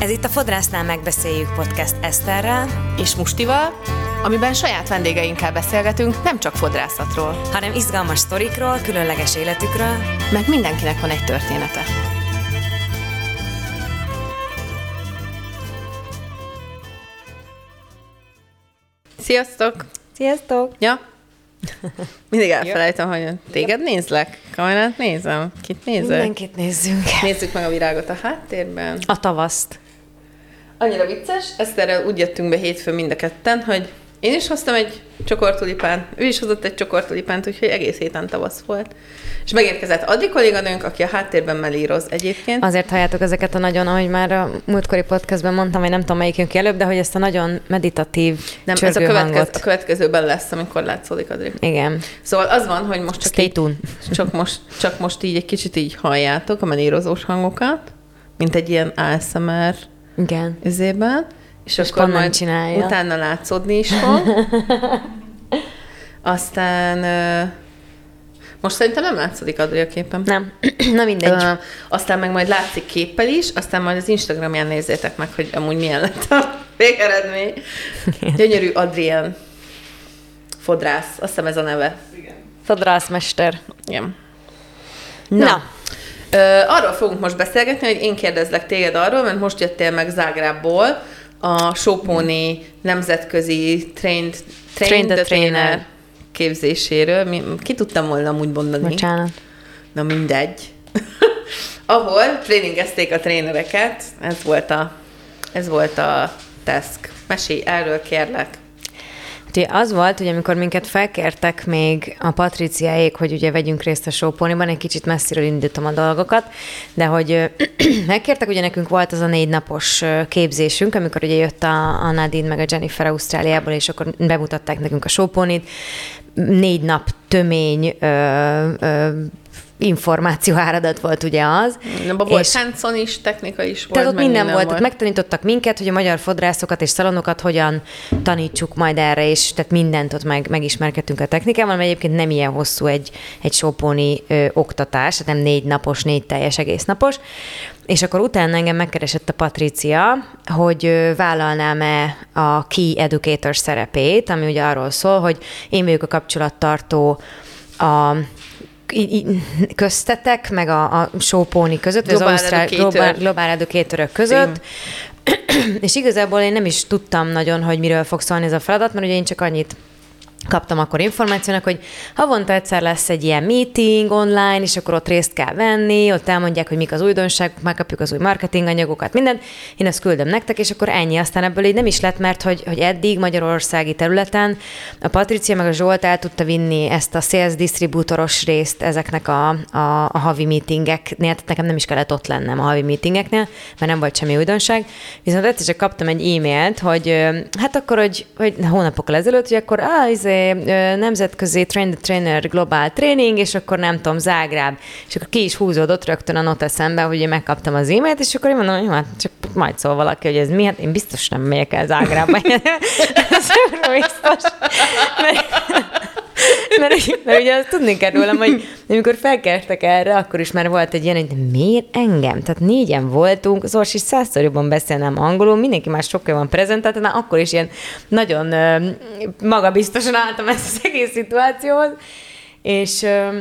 Ez itt a Fodrásznál megbeszéljük podcast Eszterrel és Mustival, amiben saját vendégeinkkel beszélgetünk nem csak fodrászatról, hanem izgalmas sztorikról, különleges életükről, meg mindenkinek van egy története. Sziasztok! Sziasztok! Ja? Mindig elfelejtem, hogy téged nézlek. Kamerát nézem. Kit nézek? Mindenkit nézzünk. Nézzük meg a virágot a háttérben. A tavaszt. Annyira vicces, Eszterrel úgy jöttünk be hétfőn mind a ketten, hogy én is hoztam egy csokortulipán, ő is hozott egy csokortulipánt, úgyhogy egész héten tavasz volt. És megérkezett Adri kolléganőnk, aki a háttérben melíroz egyébként. Azért halljátok ezeket a nagyon, ahogy már a múltkori podcastben mondtam, hogy nem tudom melyikünk előbb, de hogy ezt a nagyon meditatív Nem, ez a, következ, a következőben lesz, amikor látszódik Adri. Igen. Szóval az van, hogy most csak, Stay így, tuned. csak, most, csak most így egy kicsit így halljátok a melírozós hangokat, mint egy ilyen ASMR Igen. üzében, és, És akkor majd csinálja. utána látszódni is fog. Aztán most szerintem nem látszódik Adri a képem. Nem. Na mindegy. Ö, aztán meg majd látszik képpel is, aztán majd az Instagramján nézzétek meg, hogy amúgy milyen lett a végeredmény. Gyönyörű Adrien fodrász, azt hiszem ez a neve. Fodrászmester. Igen. Na. Na. Ö, arról fogunk most beszélgetni, hogy én kérdezlek téged arról, mert most jöttél meg Zágrábból, a Soponi nemzetközi trained, trained, Train the trainer. képzéséről. Mi, ki tudtam volna úgy mondani? Bocsánat. Na mindegy. Ahol tréningezték a trénereket, ez volt a, ez volt a task. Mesélj erről, kérlek. Ugye az volt, hogy amikor minket felkértek még a Patriciáék, hogy ugye vegyünk részt a showponiban, egy kicsit messziről indítom a dolgokat, de hogy megkértek, ugye nekünk volt az a négy napos képzésünk, amikor ugye jött a, a Nadine meg a Jennifer Ausztráliából, és akkor bemutatták nekünk a showponit, négy nap tömény ö, ö, információ áradat volt ugye az. Abban volt És- Hanson is, technika is volt. tehát ott meg minden, volt. volt. Megtanítottak minket, hogy a magyar fodrászokat és szalonokat hogyan tanítsuk majd erre, és tehát mindent ott meg, megismerkedtünk a technikával, mert egyébként nem ilyen hosszú egy, egy sopóni ö, oktatás, tehát nem négy napos, négy teljes egész napos. És akkor utána engem megkeresett a Patricia, hogy vállalnám-e a Key Educator szerepét, ami ugye arról szól, hogy én vagyok a kapcsolattartó a í- í- köztetek, meg a, a showpony között, vagy az Global Ausztrál Educator. globál, globál educatorök között, és igazából én nem is tudtam nagyon, hogy miről fog szólni ez a feladat, mert ugye én csak annyit kaptam akkor információnak, hogy havonta egyszer lesz egy ilyen meeting online, és akkor ott részt kell venni, ott elmondják, hogy mik az újdonságok, megkapjuk az új marketing anyagokat, mindent. Én azt küldöm nektek, és akkor ennyi. Aztán ebből így nem is lett, mert hogy, hogy eddig Magyarországi területen a Patricia meg a Zsolt el tudta vinni ezt a sales distribútoros részt ezeknek a, a, a havi meetingeknél, tehát nekem nem is kellett ott lennem a havi meetingeknél, mert nem volt semmi újdonság. Viszont egyszer csak kaptam egy e-mailt, hogy hát akkor, hogy, hogy hónapokkal ezelőtt, hogy akkor ah, izé, nemzetközi train the trainer globál tréning, és akkor nem tudom, Zágráb. És akkor ki is húzódott rögtön a not eszembe, hogy én megkaptam az e-mailt, és akkor én mondom, hogy hát csak majd szól valaki, hogy ez mi, hát én biztos nem megyek el Zágrába. biztos. Mert, mert, mert ugye azt tudni kell rólam, hogy amikor felkertek erre, akkor is már volt egy ilyen, hogy miért engem? Tehát négyen voltunk, az Orsi százszor jobban beszélnem angolul, mindenki már sokkal jobban prezentált, már akkor is ilyen nagyon ö, magabiztosan álltam ezt az egész szituációhoz, és ö,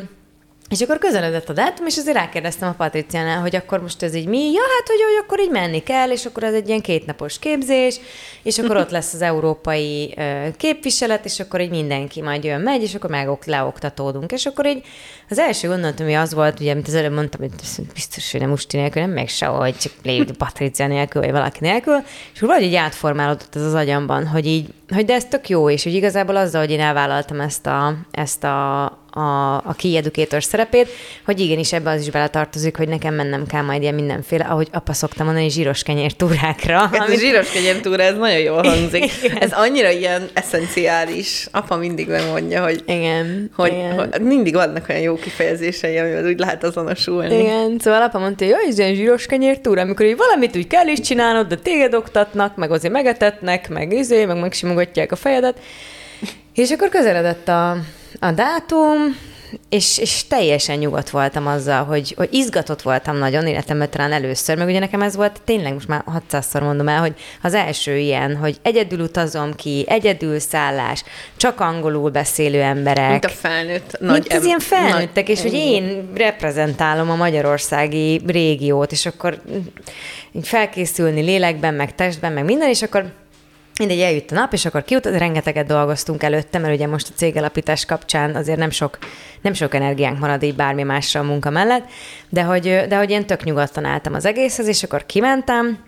és akkor közeledett a dátum, és azért rákérdeztem a Patriciánál, hogy akkor most ez így mi? Ja, hát, hogy, hogy akkor így menni kell, és akkor ez egy ilyen kétnapos képzés, és akkor ott lesz az európai képviselet, és akkor így mindenki majd jön, megy, és akkor meg leoktatódunk. És akkor így az első gondolatom, ami az volt, ugye, amit az előbb mondtam, hogy biztos, hogy nem Musti nélkül, nem meg sehogy, csak légy Patricia nélkül, vagy valaki nélkül, és akkor valahogy átformálódott ez az agyamban, hogy így, hogy de ez tök jó, és hogy igazából azzal, hogy én elvállaltam ezt a, ezt a, a, a key educator szerepét, hogy igenis ebbe az is beletartozik, hogy nekem mennem kell majd ilyen mindenféle, ahogy apa szokta mondani, zsíros kenyér túrákra. Ez a zsíros kenyértúra, ez nagyon jól hangzik. Ez annyira ilyen eszenciális. Apa mindig megmondja, hogy, Igen, hogy, igen. hogy mindig vannak olyan jó kifejezései, amivel úgy lehet azonosulni. Igen, szóval apa mondta, hogy jó, ez ilyen zsíros kenyértúra, amikor így valamit úgy kell is csinálnod, de téged oktatnak, meg azért megetetnek, meg izé, meg megsimogatják a fejedet. És akkor közeledett a, a dátum, és, és teljesen nyugodt voltam azzal, hogy, hogy izgatott voltam nagyon életemben talán először, meg ugye nekem ez volt, tényleg most már 600-szor mondom el, hogy az első ilyen, hogy egyedül utazom ki, egyedül szállás, csak angolul beszélő emberek. Mint a felnőtt nagy Mint az ilyen felnőttek, nagy, és hogy én reprezentálom a magyarországi régiót, és akkor így felkészülni lélekben, meg testben, meg minden, és akkor Mindegy, eljött a nap, és akkor kiutat, rengeteget dolgoztunk előtte, mert ugye most a cégalapítás kapcsán azért nem sok, nem sok energiánk marad így bármi másra a munka mellett, de hogy, de hogy én tök nyugodtan álltam az egészhez, és akkor kimentem,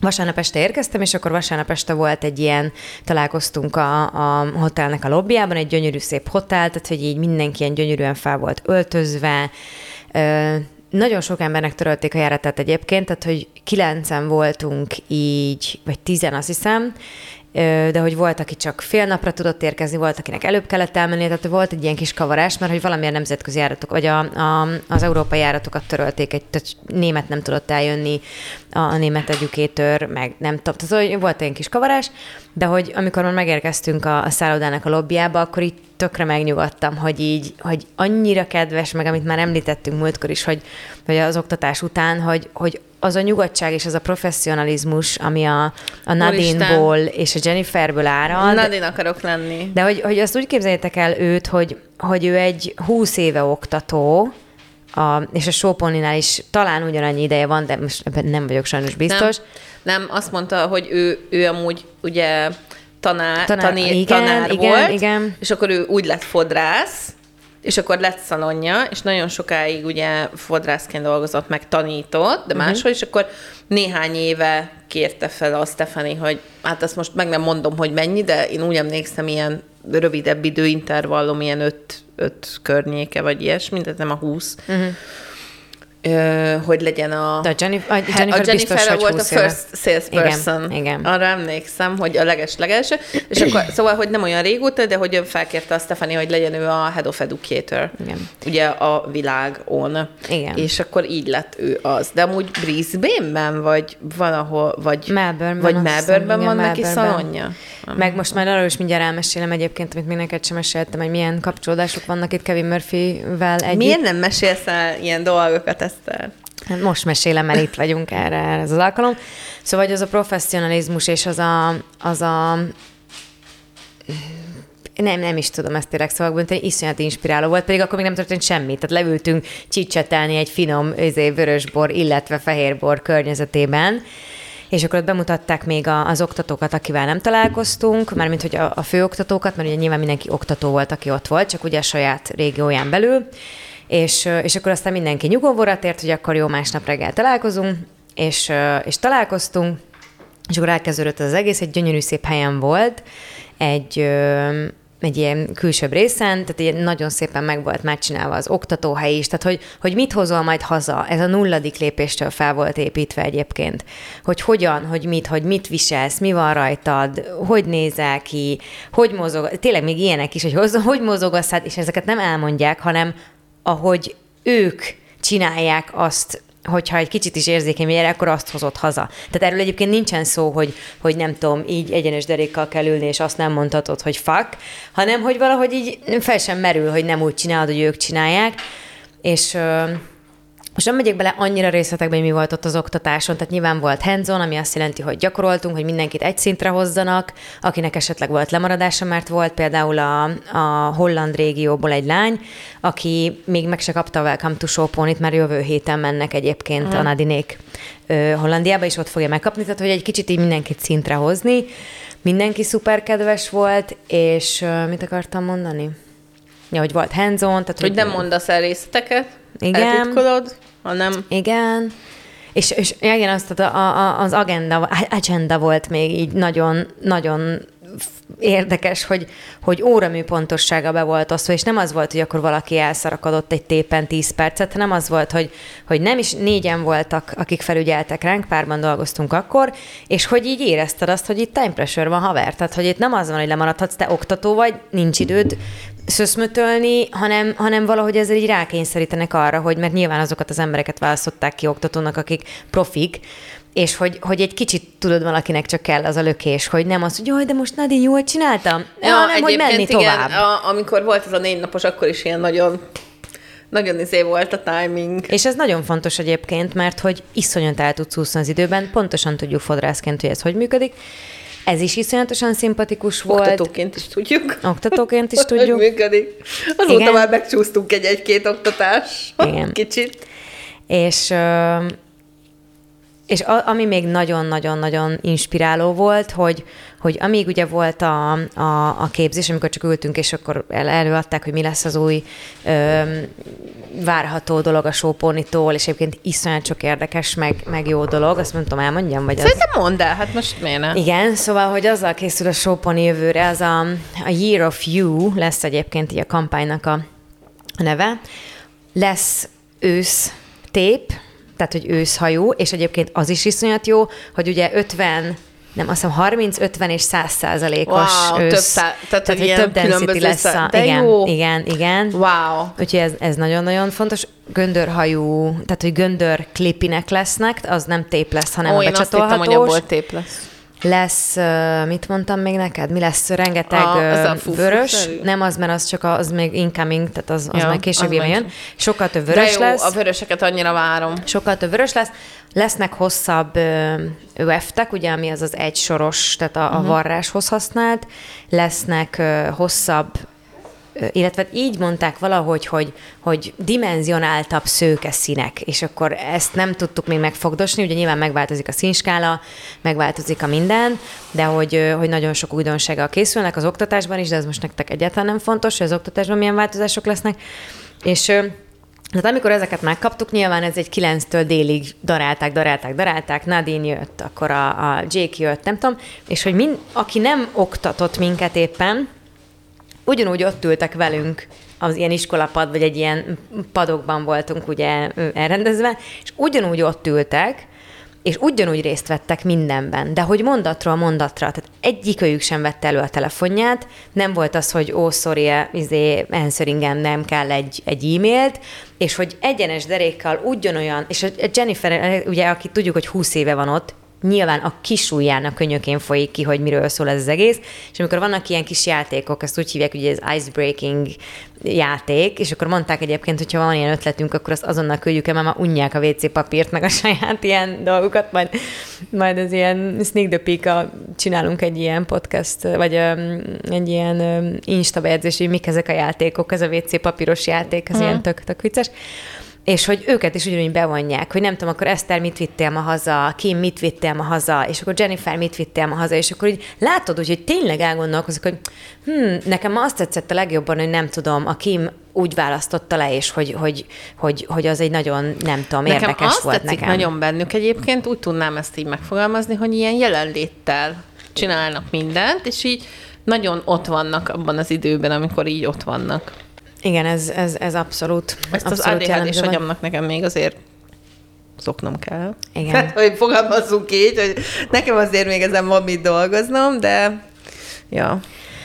Vasárnap este érkeztem, és akkor vasárnap este volt egy ilyen, találkoztunk a, a hotelnek a lobbyában, egy gyönyörű szép hotel, tehát hogy így mindenki ilyen gyönyörűen fel volt öltözve, nagyon sok embernek törölték a járatát egyébként, tehát hogy kilencen voltunk így, vagy tizen azt hiszem, de hogy volt, aki csak fél napra tudott érkezni, volt, akinek előbb kellett elmenni, tehát volt egy ilyen kis kavarás, mert hogy valamilyen nemzetközi járatok, vagy a, a, az európai járatokat törölték, egy német nem tudott eljönni, a, a német educator, meg nem tudom, tehát hogy volt egy kis kavarás, de hogy amikor már megérkeztünk a, a szállodának a lobbyába, akkor itt tökre megnyugodtam, hogy így, hogy annyira kedves, meg amit már említettünk múltkor is, hogy, hogy az oktatás után, hogy, hogy az a nyugodtság és az a professzionalizmus, ami a, a Nadine-ból és a Jenniferből árad. Nadine akarok lenni. De hogy, hogy azt úgy képzeljétek el őt, hogy, hogy ő egy húsz éve oktató, a, és a Sóponinál is talán ugyanannyi ideje van, de most ebben nem vagyok sajnos biztos. Nem, nem azt mondta, hogy ő, ő amúgy ugye tanár, tanár, tané, igen, tanár igen, volt, igen. és akkor ő úgy lett fodrász, és akkor lett szalonja, és nagyon sokáig ugye fodrászként dolgozott, meg tanított, de uh-huh. máshol, és akkor néhány éve kérte fel a Stefani, hogy hát azt most meg nem mondom, hogy mennyi, de én úgy emlékszem, ilyen rövidebb időintervallum, ilyen öt, öt környéke, vagy ilyesmi, tehát nem a húsz. Uh-huh hogy legyen a... De a, Jennifer, a Jennifer, a Jennifer biztos, volt a first salesperson. Igen, igen. Arra emlékszem, hogy a leges-legelső. És akkor, szóval, hogy nem olyan régóta, de hogy felkérte a Stefani, hogy legyen ő a Head of Educator. Igen. Ugye a világon. Igen. És akkor így lett ő az. De amúgy Brisbane-ben, vagy valahol, vagy Melbourne-ben, vagy Melbourne-ben van neki szalonja? Meg most már arról is mindjárt elmesélem egyébként, amit még neked sem meséltem, hogy milyen kapcsolódások vannak itt Kevin Murphy-vel együtt. Miért nem mesélsz el ilyen dolgokat, Eszter? Hát most mesélem el, itt vagyunk erre, erre az alkalom. Szóval, hogy az a professzionalizmus és az a, az a nem, nem is tudom ezt tényleg szavakban, hogy iszonyat inspiráló volt, pedig akkor még nem történt semmi. Tehát leültünk csicsetelni egy finom izé, vörösbor, illetve fehérbor környezetében, és akkor ott bemutatták még a, az oktatókat, akivel nem találkoztunk, mármint hogy a, a főoktatókat, mert ugye nyilván mindenki oktató volt, aki ott volt, csak ugye a saját régióján belül, és, és akkor aztán mindenki nyugovóra tért, hogy akkor jó, másnap reggel találkozunk, és, és találkoztunk, és akkor elkezdődött az egész, egy gyönyörű szép helyen volt, egy, egy ilyen külsőbb részen, tehát ilyen nagyon szépen meg volt már csinálva az oktatóhely is, tehát hogy, hogy mit hozol majd haza, ez a nulladik lépéstől fel volt építve egyébként, hogy hogyan, hogy mit, hogy mit viselsz, mi van rajtad, hogy nézel ki, hogy mozog, tényleg még ilyenek is, hogy hogy, hogy mozogasz, hát, és ezeket nem elmondják, hanem ahogy ők csinálják azt, hogyha egy kicsit is érzékeny vagy akkor azt hozott haza. Tehát erről egyébként nincsen szó, hogy, hogy nem tudom, így egyenes derékkal kell ülni, és azt nem mondhatod, hogy fuck, hanem hogy valahogy így fel sem merül, hogy nem úgy csinálod, hogy ők csinálják. És most nem megyek bele annyira részletekbe, hogy mi volt ott az oktatáson, tehát nyilván volt hands ami azt jelenti, hogy gyakoroltunk, hogy mindenkit egy szintre hozzanak, akinek esetleg volt lemaradása, mert volt például a, a holland régióból egy lány, aki még meg se kapta a Welcome to Showponit, mert jövő héten mennek egyébként mm. a Nadinék Hollandiába, és ott fogja megkapni, tehát hogy egy kicsit így mindenkit szintre hozni. Mindenki szuper kedves volt, és mit akartam mondani? Ja, hogy volt hands tehát hogy, hogy nem mondasz el részleteket, igen. eltitkolod, hanem... Igen. És, és igen, azt a, a, az agenda, agenda volt még így nagyon, nagyon érdekes, hogy, hogy óramű pontossága be volt osztva, és nem az volt, hogy akkor valaki elszarakodott egy tépen 10 percet, hanem az volt, hogy, hogy nem is négyen voltak, akik felügyeltek ránk, párban dolgoztunk akkor, és hogy így érezted azt, hogy itt time pressure van haver, tehát hogy itt nem az van, hogy lemaradhatsz, te oktató vagy, nincs időd szöszmötölni, hanem, hanem valahogy ezzel így rákényszerítenek arra, hogy mert nyilván azokat az embereket választották ki oktatónak, akik profik, és hogy, hogy egy kicsit tudod valakinek csak kell az a lökés, hogy nem az, hogy jaj, de most Nadine jól csináltam, ja, hanem hogy menni igen, tovább. A, amikor volt ez a négy napos, akkor is ilyen nagyon nagyon izé volt a timing. És ez nagyon fontos egyébként, mert hogy iszonyat el tudsz úszni az időben, pontosan tudjuk fodrászként, hogy ez hogy működik, ez is iszonyatosan szimpatikus volt. Oktatóként is tudjuk. Oktatóként is tudjuk. Hogy működik. Azóta Igen. már megcsúsztunk egy-egy-két oktatás. Igen. Kicsit. És és ami még nagyon-nagyon-nagyon inspiráló volt, hogy, hogy amíg ugye volt a, a, a képzés, amikor csak ültünk, és akkor el, előadták, hogy mi lesz az új ö, várható dolog a sóponitól, és egyébként iszonyat sok érdekes, meg, meg jó dolog, azt tudom, elmondjam, vagy Szerintem az... mondd el, hát most miért ne? Igen, szóval, hogy azzal készül a sóponi jövőre, az a, a Year of You lesz egyébként így a kampánynak a, neve. Lesz ősz tép, tehát hogy őszhajú, és egyébként az is iszonyat jó, hogy ugye 50 nem, azt hiszem 30, 50 és 100 százalékos wow, ősz. Több, tehát, tehát hogy több density lesz. A, de igen, jó. igen, igen. Wow. Úgyhogy ez, ez nagyon-nagyon fontos. Göndörhajú, tehát hogy göndör klipinek lesznek, az nem tép lesz, hanem Ó, a becsatolhatós. Én azt hittem, hogy abból tép lesz lesz, mit mondtam még neked? Mi lesz? Rengeteg a, a vörös. Szerű. Nem az, mert az csak az még incoming, tehát az, az ja, majd később jön. Sokkal több vörös jó, lesz. a vöröseket annyira várom. Sokkal több vörös lesz. Lesznek hosszabb öeftek, ugye, ami az az egysoros, tehát a, uh-huh. a mhm. varráshoz használt. Lesznek hosszabb illetve így mondták valahogy, hogy, hogy dimenzionáltabb szőke színek, és akkor ezt nem tudtuk még megfogdosni, ugye nyilván megváltozik a színskála, megváltozik a minden, de hogy, hogy nagyon sok újdonsággal készülnek az oktatásban is, de ez most nektek egyáltalán nem fontos, hogy az oktatásban milyen változások lesznek, és tehát amikor ezeket megkaptuk, nyilván ez egy kilenctől délig darálták, darálták, darálták, Nadine jött, akkor a, a Jake jött, nem tudom, és hogy mind, aki nem oktatott minket éppen, ugyanúgy ott ültek velünk az ilyen iskolapad, vagy egy ilyen padokban voltunk ugye elrendezve, és ugyanúgy ott ültek, és ugyanúgy részt vettek mindenben, de hogy mondatról mondatra, tehát egyikőjük sem vette elő a telefonját, nem volt az, hogy ó, oh, sorry, izé, answeringen nem kell egy, egy e-mailt, és hogy egyenes derékkal ugyanolyan, és a Jennifer, ugye, aki tudjuk, hogy 20 éve van ott, nyilván a kisújjának könyökén folyik ki, hogy miről szól ez az egész, és amikor vannak ilyen kis játékok, ezt úgy hívják, hogy ez icebreaking játék, és akkor mondták egyébként, hogyha van ilyen ötletünk, akkor azt azonnal küldjük el, mert már unják a WC papírt, meg a saját ilyen dolgokat, majd, majd az ilyen sneak the peek a, csinálunk egy ilyen podcast, vagy um, egy ilyen um, insta bejegyzés, hogy mik ezek a játékok, ez a WC papíros játék, ez uh-huh. ilyen tök, tök vicces és hogy őket is ugyanúgy bevonják, hogy nem tudom, akkor Eszter mit vittél ma haza, Kim mit vittél ma haza, és akkor Jennifer mit vittél ma haza, és akkor így látod, hogy tényleg elgondolkozik, hogy hm, nekem azt tetszett a legjobban, hogy nem tudom, a Kim úgy választotta le, és hogy, hogy, hogy, hogy az egy nagyon, nem tudom, nekem érdekes azt volt nekem. nagyon bennük egyébként, úgy tudnám ezt így megfogalmazni, hogy ilyen jelenléttel csinálnak mindent, és így nagyon ott vannak abban az időben, amikor így ott vannak. Igen, ez, ez, ez abszolút. Ezt abszolút az ADHD-s agyamnak nekem még azért szoknom kell. Igen. Tehát, hogy fogalmazzunk így, hogy nekem azért még ezen van mit dolgoznom, de ja.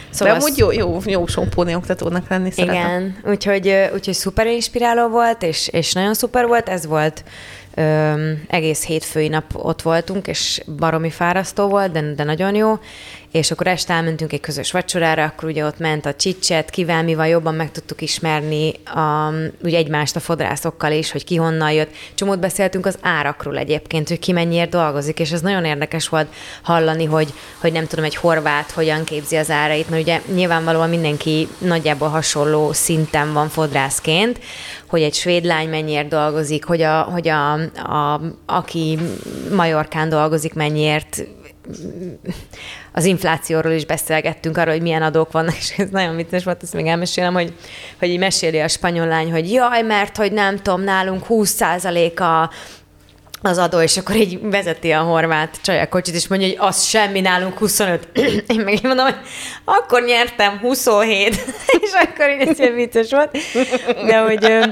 Szóval De amúgy jó, jó, jó sópóni oktatónak lenni Igen, szeretem. úgyhogy, úgyhogy szuper inspiráló volt, és, és nagyon szuper volt. Ez volt Öm, egész hétfői nap ott voltunk, és baromi fárasztó volt, de, de nagyon jó, és akkor este elmentünk egy közös vacsorára, akkor ugye ott ment a csicset, kivel mi van, jobban meg tudtuk ismerni a, ugye egymást a fodrászokkal is, hogy ki honnan jött. Csomót beszéltünk az árakról egyébként, hogy ki mennyiért dolgozik, és ez nagyon érdekes volt hallani, hogy, hogy nem tudom, egy horvát hogyan képzi az árait, mert ugye nyilvánvalóan mindenki nagyjából hasonló szinten van fodrászként, hogy egy svéd lány mennyiért dolgozik, hogy, a, hogy a, a, aki Majorkán dolgozik, mennyiért az inflációról is beszélgettünk, arról, hogy milyen adók vannak, és ez nagyon vicces volt, ezt még elmesélem, hogy, hogy így meséli a spanyol lány, hogy jaj, mert hogy nem tudom, nálunk 20% a az adó, és akkor így vezeti a horvát csajakocsit, és mondja, hogy az semmi nálunk 25. Én meg így mondom, hogy akkor nyertem 27, és akkor így ez ilyen vicces volt. De hogy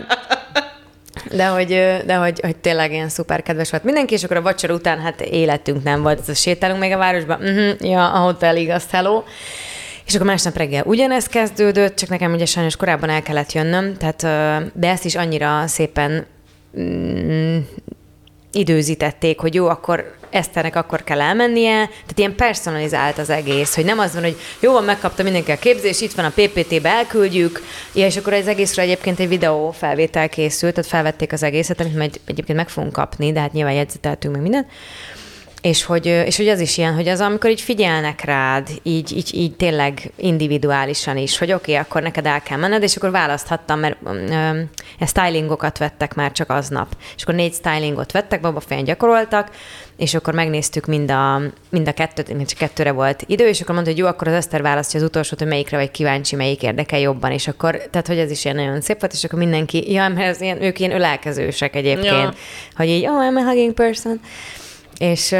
de hogy, de hogy, hogy tényleg ilyen szuper kedves volt mindenki, és akkor a vacsora után hát életünk nem volt, a sétálunk még a városban, uh-huh, ja, a hotel igaz, hello. És akkor másnap reggel ugyanezt kezdődött, csak nekem ugye sajnos korábban el kellett jönnöm, tehát, de ezt is annyira szépen mm, időzítették, hogy jó, akkor Eszternek akkor kell elmennie, tehát ilyen personalizált az egész, hogy nem az van, hogy jó van, megkapta mindenki a képzés, itt van a PPT-be, elküldjük, ja, és akkor az egészről egyébként egy videó felvétel készült, tehát felvették az egészet, amit majd egyébként meg fogunk kapni, de hát nyilván jegyzeteltünk meg mindent. És hogy, és hogy az is ilyen, hogy az, amikor így figyelnek rád, így, így, így tényleg individuálisan is, hogy oké, okay, akkor neked el kell menned, és akkor választhattam, mert ö, stylingokat vettek már csak aznap. És akkor négy stylingot vettek, babafején gyakoroltak, és akkor megnéztük mind a, mind a kettőt, mint csak kettőre volt idő, és akkor mondta, hogy jó, akkor az Eszter választja az utolsót, hogy melyikre vagy kíváncsi, melyik érdekel jobban, és akkor, tehát hogy ez is ilyen nagyon szép volt, és akkor mindenki, ja, mert ez ilyen, ők ilyen ölelkezősek egyébként, ja. hogy így, oh, I'm a hugging person. És,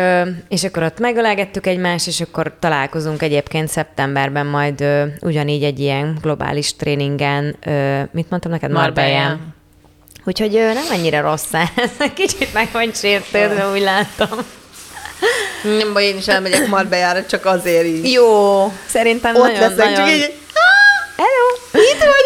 és akkor ott megölelgettük egymást, és akkor találkozunk egyébként szeptemberben majd ugyanígy egy ilyen globális tréningen, mit mondtam neked? Marbella. Úgyhogy nem annyira rossz ez. Kicsit meg vagy sértődve, úgy látom. Nem baj, én is elmegyek Marbellára, csak azért is. Jó, szerintem Ott nagyon, leszek, nagyon... csak így, Hello! itt is!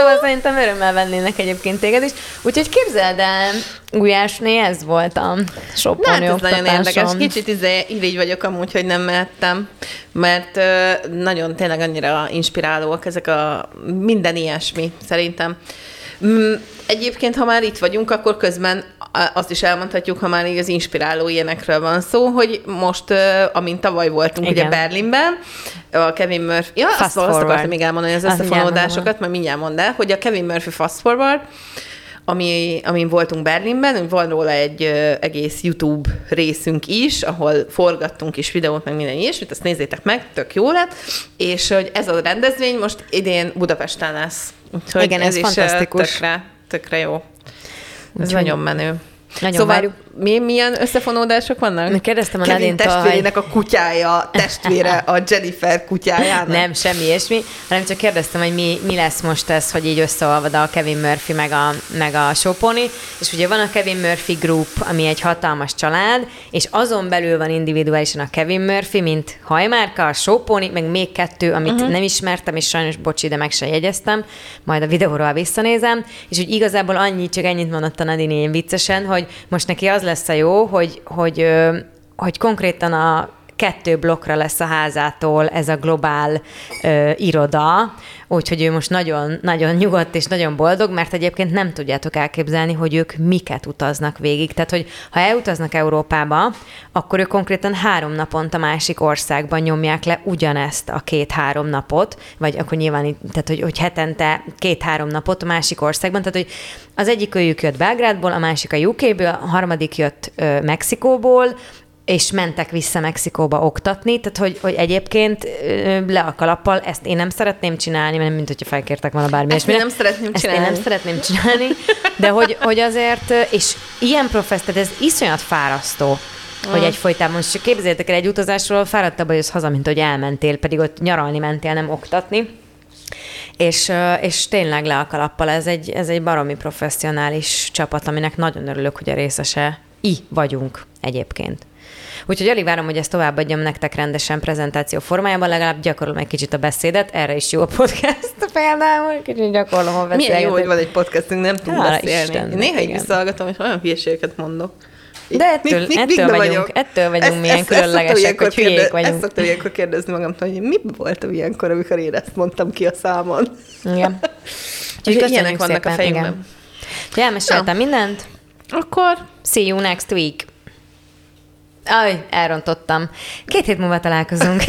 Szóval szerintem örömmel vennének egyébként téged is. Úgyhogy képzeld el, Gulyásné, ez volt a soppani Hát ez nagyon érdekes. Kicsit izé, irigy vagyok amúgy, hogy nem mehettem, mert ö, nagyon tényleg annyira inspirálóak ezek a minden ilyesmi, szerintem. Mm, Egyébként, ha már itt vagyunk, akkor közben azt is elmondhatjuk, ha már így az inspiráló ilyenekről van szó, hogy most, amint tavaly voltunk Igen. ugye Berlinben, a Kevin Murphy, ja, Fast azt, azt akartam még elmondani, az összefonódásokat, mert mindjárt mondd el, hogy a Kevin Murphy Fast Forward, ami, amin voltunk Berlinben, van róla egy egész YouTube részünk is, ahol forgattunk is videót, meg minden ilyesmit, ezt nézzétek meg, tök jó lett, és hogy ez a rendezvény most idén Budapesten lesz. Úgyhogy Igen, ez, ez fantasztikus. Tökre, tökre jó. Ez Úgyhogy nagyon menő. Nagyon szóval várjuk. Mi, milyen összefonódások vannak? Kérdeztem a Kevin testvérének a kutyája, testvére a Jennifer kutyájának. Nem, semmi ilyesmi, hanem csak kérdeztem, hogy mi, mi lesz most ez, hogy így összeolvad a Kevin Murphy meg a, meg a Soponi, és ugye van a Kevin Murphy Group, ami egy hatalmas család, és azon belül van individuálisan a Kevin Murphy, mint hajmárka, a Soponi, meg még kettő, amit uh-huh. nem ismertem, és sajnos bocsi, de meg se jegyeztem, majd a videóról visszanézem, és hogy igazából annyi, csak ennyit mondott a Nadine ilyen viccesen, hogy most neki az lesz a jó, hogy, hogy, hogy konkrétan a kettő blokkra lesz a házától ez a globál ö, iroda, úgyhogy ő most nagyon, nagyon nyugodt és nagyon boldog, mert egyébként nem tudjátok elképzelni, hogy ők miket utaznak végig. Tehát, hogy ha elutaznak Európába, akkor ők konkrétan három naponta másik országban nyomják le ugyanezt a két-három napot, vagy akkor nyilván, tehát, hogy, hogy hetente két-három napot a másik országban, tehát, hogy az egyik őjük jött Belgrádból, a másik a UK-ből, a harmadik jött ö, Mexikóból, és mentek vissza Mexikóba oktatni, tehát hogy, hogy egyébként le a kalappal, ezt én nem szeretném csinálni, mert mint hogyha felkértek volna bármi. Ezt én nem szeretném ezt csinálni. én nem szeretném csinálni, de hogy, hogy azért, és ilyen professz, tehát ez iszonyat fárasztó, Mm. hogy egyfolytában most csak képzeljétek el egy utazásról, fáradtabb jössz haza, mint hogy elmentél, pedig ott nyaralni mentél, nem oktatni. És, és tényleg le a kalappal, ez egy, ez egy baromi professzionális csapat, aminek nagyon örülök, hogy a részese i vagyunk egyébként. Úgyhogy alig várom, hogy ezt továbbadjam nektek rendesen prezentáció formájában, legalább gyakorolom egy kicsit a beszédet, erre is jó a podcast például, kicsit gyakorlom a beszédet. Milyen jó, hogy van egy podcastünk, nem tudunk beszélni. Néha így visszahallgatom, és olyan hülyeségeket mondok. De ettől, mi, mi, ettől, vagyunk, vagyok. ettől vagyunk ezt, milyen ezt, különlegesek, ezt hogy hülyék kérdez, vagyunk. Ezt szoktam ilyenkor kérdezni magamtól, hogy mi voltam ilyenkor, amikor én ezt mondtam ki a számon. Igen. Úgyhogy ilyenek vannak szépen, a fejünkben. Igen. Elmeséltem mindent, akkor see you next week. Aj, elrontottam. Két hét múlva találkozunk.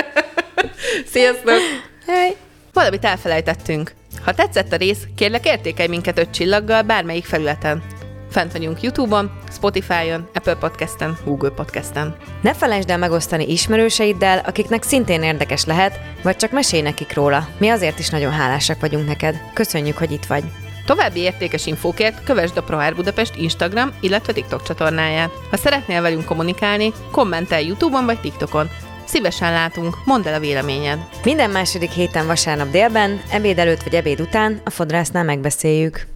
Sziasztok! Hey. Valamit elfelejtettünk. Ha tetszett a rész, kérlek értékelj minket öt csillaggal bármelyik felületen. Fent vagyunk YouTube-on, Spotify-on, Apple Podcast-en, Google Podcast-en. Ne felejtsd el megosztani ismerőseiddel, akiknek szintén érdekes lehet, vagy csak mesélj nekik róla. Mi azért is nagyon hálásak vagyunk neked. Köszönjük, hogy itt vagy. További értékes infókért kövesd a ProAir Budapest Instagram, illetve TikTok csatornáját. Ha szeretnél velünk kommunikálni, kommentelj YouTube-on vagy TikTokon. Szívesen látunk, mondd el a véleményed. Minden második héten vasárnap délben, ebéd előtt vagy ebéd után a fodrásznál megbeszéljük.